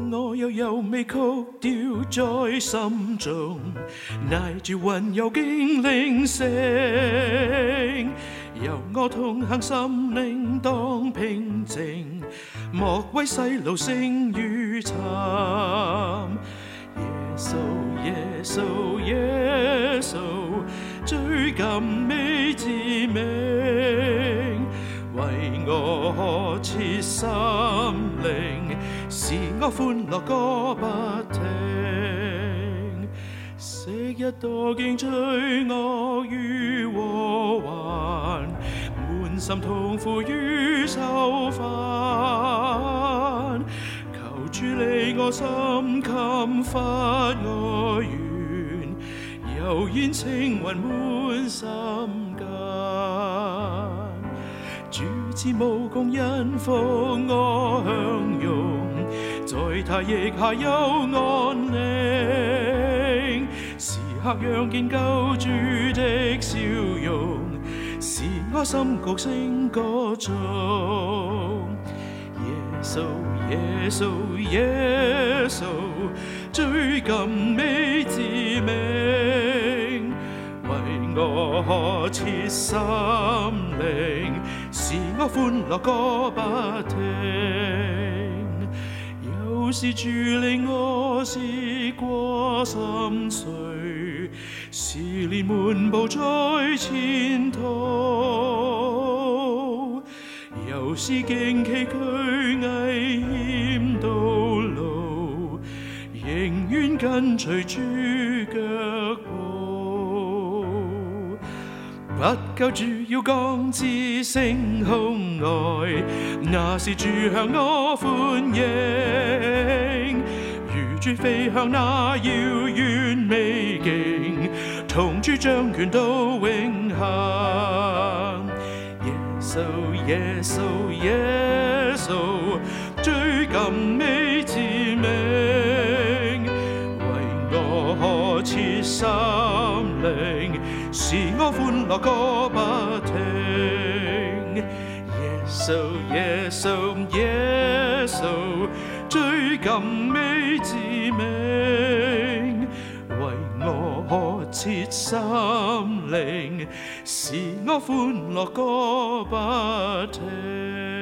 我又悠未曲掉在心中，赖住云游惊灵性，由我痛恨心灵当平静，莫为世路声与沉。耶稣耶稣耶稣，最近未知咩？为我切心灵，是我欢乐歌不停。昔日多经罪恶于祸患，满心痛苦于受烦。求主你我心襟发我愿，油烟情云满山。是无共人福我向用，在他翼下有安宁，时刻仰见救主的笑容，是我心歌声歌唱。耶稣，耶稣，耶稣，最近未至名。我可切心灵，是我欢乐歌不停。有时住你我是挂心碎，是连漫步在前途，有时惊奇巨危险道路，仍愿跟随猪脚步。不夠住要降至星空外，那是住向我歡迎。如珠飛向那遙遠美景，同珠將拳都永恒。耶稣，耶稣，耶稣，追尋未致名，為我設身。是我欢乐歌不停，耶稣，耶稣，耶稣，最近未致命，为我切心灵，是我欢乐歌不停。